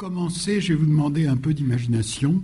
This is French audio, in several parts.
commencer, je vais vous demander un peu d'imagination.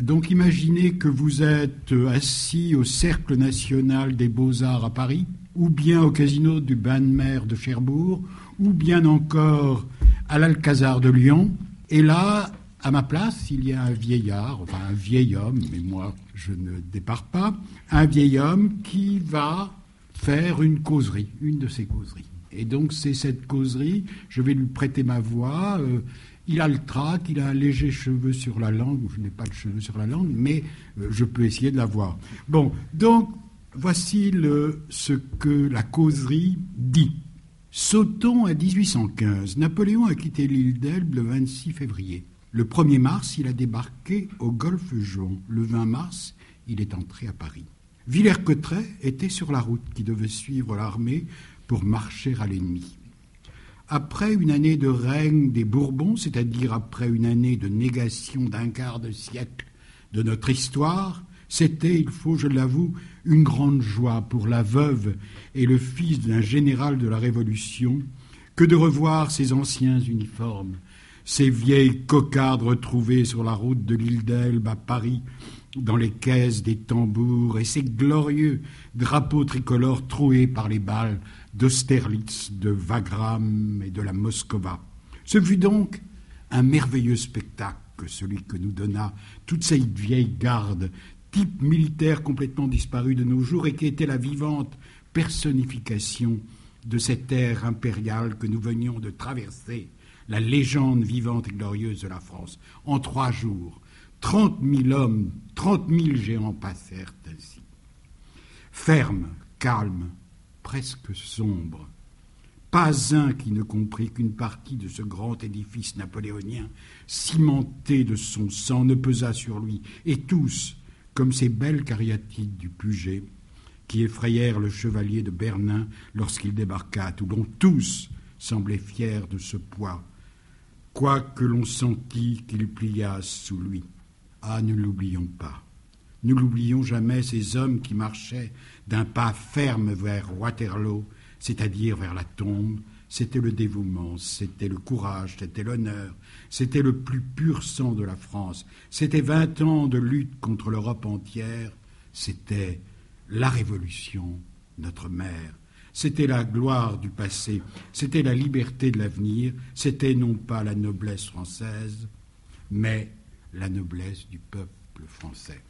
Donc imaginez que vous êtes assis au Cercle national des beaux-arts à Paris, ou bien au casino du bain de mer de Cherbourg, ou bien encore à l'Alcazar de Lyon. Et là, à ma place, il y a un vieillard, enfin un vieil homme, mais moi je ne départ pas, un vieil homme qui va faire une causerie, une de ses causeries. Et donc c'est cette causerie, je vais lui prêter ma voix. Euh, il a le trac, il a un léger cheveu sur la langue, je n'ai pas de cheveux sur la langue, mais euh, je peux essayer de l'avoir. Bon, donc voici le, ce que la causerie dit. Sautons à 1815. Napoléon a quitté l'île d'Elbe le 26 février. Le 1er mars, il a débarqué au golfe Jaune. Le 20 mars, il est entré à Paris. Villers-Cotterêts était sur la route qui devait suivre l'armée pour marcher à l'ennemi. Après une année de règne des Bourbons, c'est-à-dire après une année de négation d'un quart de siècle de notre histoire, c'était, il faut, je l'avoue, une grande joie pour la veuve et le fils d'un général de la Révolution que de revoir ces anciens uniformes, ces vieilles cocardes retrouvées sur la route de l'île d'Elbe à Paris, dans les caisses des tambours, et ces glorieux drapeaux tricolores troués par les balles d'Austerlitz, de Wagram et de la Moskova. Ce fut donc un merveilleux spectacle que celui que nous donna toute cette vieille garde, type militaire complètement disparu de nos jours et qui était la vivante personnification de cette ère impériale que nous venions de traverser, la légende vivante et glorieuse de la France. En trois jours, trente mille hommes, trente mille géants passèrent ainsi. Ferme, calme, presque sombre. Pas un qui ne comprit qu'une partie de ce grand édifice napoléonien, cimenté de son sang, ne pesa sur lui, et tous, comme ces belles cariatides du Puget, qui effrayèrent le chevalier de Bernin lorsqu'il débarqua à Toulon, tous semblaient fiers de ce poids, quoique l'on sentît qu'il plia sous lui. Ah, ne l'oublions pas. Ne l'oublions jamais ces hommes qui marchaient d'un pas ferme vers Waterloo, c'est-à-dire vers la tombe. C'était le dévouement, c'était le courage, c'était l'honneur, c'était le plus pur sang de la France. C'était vingt ans de lutte contre l'Europe entière. C'était la Révolution, notre mère. C'était la gloire du passé, c'était la liberté de l'avenir, c'était non pas la noblesse française, mais la noblesse du peuple français.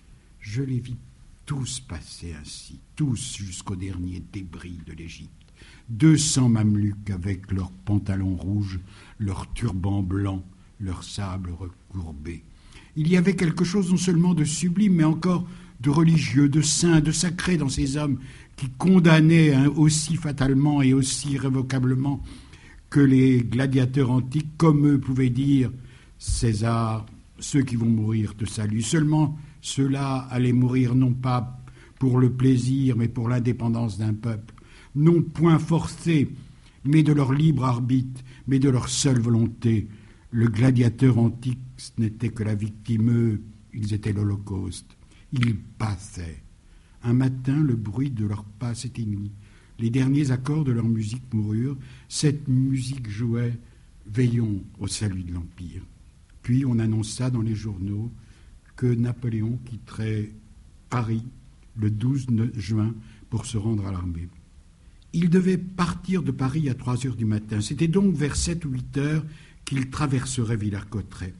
Je les vis tous passer ainsi, tous jusqu'au dernier débris de l'Égypte. Deux cents mamelucs avec leurs pantalons rouges, leurs turbans blancs, leurs sables recourbés. Il y avait quelque chose non seulement de sublime, mais encore de religieux, de saint, de sacré dans ces hommes qui condamnaient hein, aussi fatalement et aussi irrévocablement que les gladiateurs antiques, comme eux pouvaient dire César, ceux qui vont mourir te saluent. Seulement, ceux-là allaient mourir non pas pour le plaisir, mais pour l'indépendance d'un peuple, non point forcé, mais de leur libre arbitre, mais de leur seule volonté. Le gladiateur antique n'était que la victime, eux, ils étaient l'Holocauste. Ils passaient. Un matin, le bruit de leurs pas s'éteignit. Les derniers accords de leur musique moururent. Cette musique jouait Veillons au salut de l'Empire. Puis on annonça dans les journaux que Napoléon quitterait Paris le 12 juin pour se rendre à l'armée. Il devait partir de Paris à 3 heures du matin. C'était donc vers 7 ou 8 heures qu'il traverserait Villers-Cotterêts.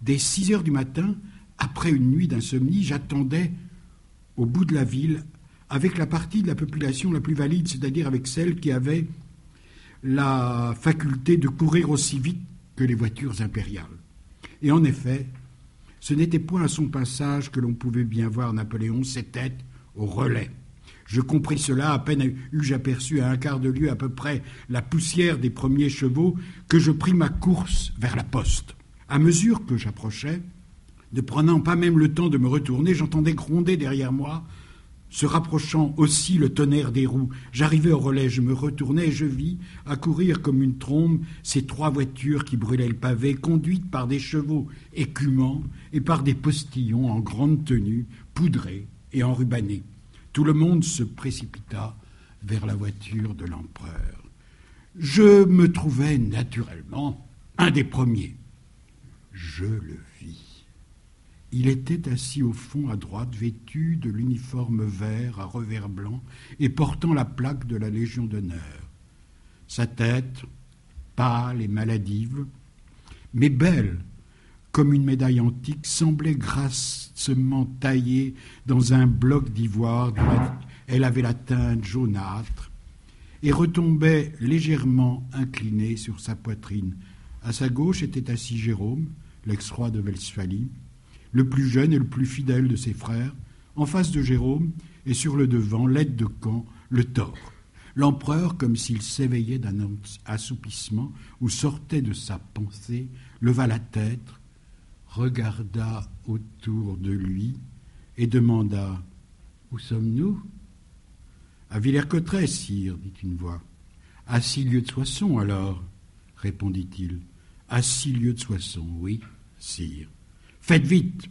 Dès 6 heures du matin, après une nuit d'insomnie, j'attendais au bout de la ville avec la partie de la population la plus valide, c'est-à-dire avec celle qui avait la faculté de courir aussi vite que les voitures impériales. Et en effet, ce n'était point à son passage que l'on pouvait bien voir Napoléon, c'était au relais. Je compris cela à peine eus-je aperçu à un quart de lieue à peu près la poussière des premiers chevaux que je pris ma course vers la poste. À mesure que j'approchais, ne prenant pas même le temps de me retourner, j'entendais gronder derrière moi se rapprochant aussi le tonnerre des roues. J'arrivais au relais, je me retournais et je vis, à courir comme une trombe, ces trois voitures qui brûlaient le pavé, conduites par des chevaux écumants et par des postillons en grande tenue, poudrés et enrubanés. Tout le monde se précipita vers la voiture de l'empereur. Je me trouvais naturellement un des premiers. Je le vis. Il était assis au fond à droite, vêtu de l'uniforme vert à revers blanc et portant la plaque de la Légion d'honneur. Sa tête, pâle et maladive, mais belle comme une médaille antique, semblait grassement taillée dans un bloc d'ivoire elle avait la teinte jaunâtre et retombait légèrement inclinée sur sa poitrine. À sa gauche était assis Jérôme, l'ex-roi de Westphalie, le plus jeune et le plus fidèle de ses frères. En face de Jérôme et sur le devant, l'aide de camp, le tort. L'empereur, comme s'il s'éveillait d'un assoupissement ou sortait de sa pensée, leva la tête, regarda autour de lui et demanda Où sommes-nous À Villers-Cotterêts, sire, dit une voix. À six lieues de Soissons, alors répondit-il. À six lieues de Soissons, oui, sire. Faites vite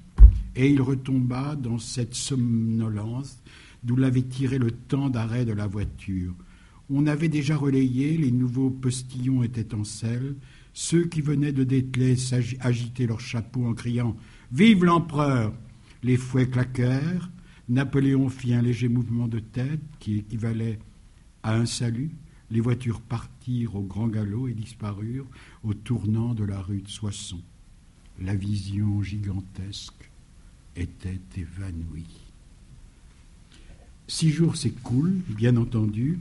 Et il retomba dans cette somnolence d'où l'avait tiré le temps d'arrêt de la voiture. On avait déjà relayé, les nouveaux postillons étaient en selle, ceux qui venaient de Dételais agitaient leurs chapeaux en criant Vive l'empereur Les fouets claquèrent. Napoléon fit un léger mouvement de tête qui équivalait à un salut. Les voitures partirent au grand galop et disparurent au tournant de la rue de Soissons. La vision gigantesque était évanouie. Six jours s'écoulent, bien entendu,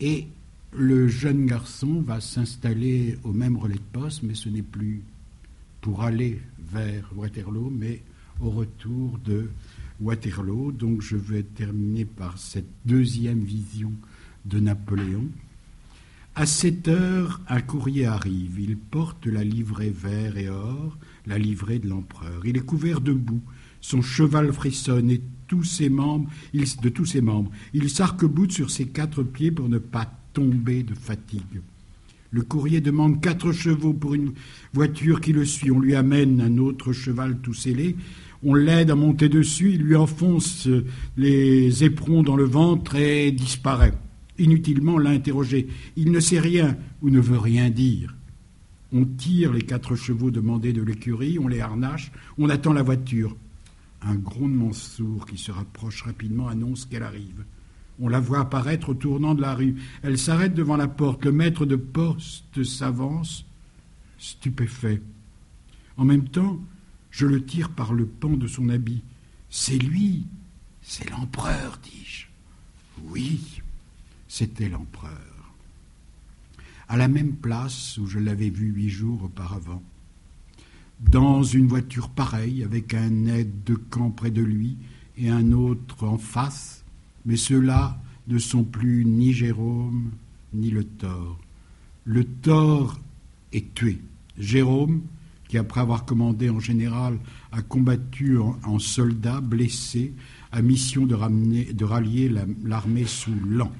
et le jeune garçon va s'installer au même relais de poste, mais ce n'est plus pour aller vers Waterloo, mais au retour de Waterloo. Donc je vais terminer par cette deuxième vision de Napoléon. À 7 heures, un courrier arrive. Il porte la livrée vert et or, la livrée de l'empereur. Il est couvert de boue. Son cheval frissonne et tous ses membres, de tous ses membres. Il s'arc-boute sur ses quatre pieds pour ne pas tombé de fatigue. Le courrier demande quatre chevaux pour une voiture qui le suit. On lui amène un autre cheval tout scellé. On l'aide à monter dessus. Il lui enfonce les éperons dans le ventre et disparaît. Inutilement l'interroger. Il ne sait rien ou ne veut rien dire. On tire les quatre chevaux demandés de l'écurie, on les harnache, on attend la voiture. Un grondement sourd qui se rapproche rapidement annonce qu'elle arrive. On la voit apparaître au tournant de la rue. Elle s'arrête devant la porte. Le maître de poste s'avance, stupéfait. En même temps, je le tire par le pan de son habit. C'est lui, c'est l'empereur, dis-je. Oui, c'était l'empereur. À la même place où je l'avais vu huit jours auparavant. Dans une voiture pareille, avec un aide de camp près de lui et un autre en face, mais ceux-là ne sont plus ni Jérôme ni le tort. Le tort est tué. Jérôme, qui après avoir commandé en général, a combattu en, soldat blessé, a mission de, ramener, de rallier l'armée sous l'an.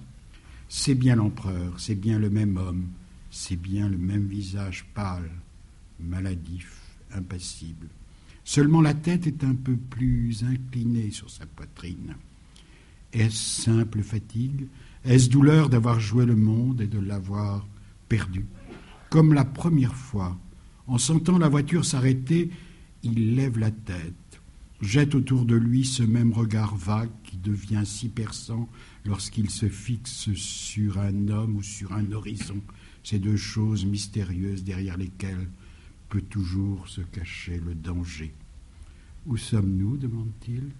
C'est bien l'empereur, c'est bien le même homme, c'est bien le même visage pâle, maladif, impassible. Seulement la tête est un peu plus inclinée sur sa poitrine. Est-ce simple fatigue? Est-ce douleur d'avoir joué le monde et de l'avoir perdu? Comme la première fois, en sentant la voiture s'arrêter, il lève la tête, jette autour de lui ce même regard vague qui devient si perçant lorsqu'il se fixe sur un homme ou sur un horizon, ces deux choses mystérieuses derrière lesquelles peut toujours se cacher le danger. Où sommes-nous demande-t-il.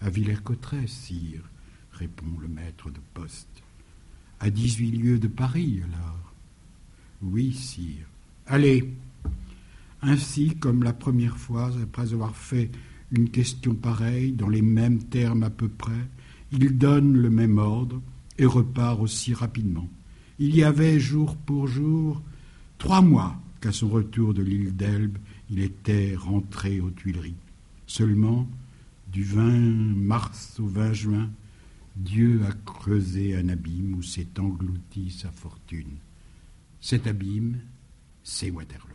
À Villers-Cotterêts, sire, répond le maître de poste. À dix-huit lieues de Paris, alors. Oui, sire. Allez. Ainsi, comme la première fois, après avoir fait une question pareille, dans les mêmes termes à peu près, il donne le même ordre et repart aussi rapidement. Il y avait jour pour jour trois mois qu'à son retour de l'île d'Elbe, il était rentré aux Tuileries. Seulement, du 20 mars au 20 juin, Dieu a creusé un abîme où s'est engloutie sa fortune. Cet abîme, c'est Waterloo.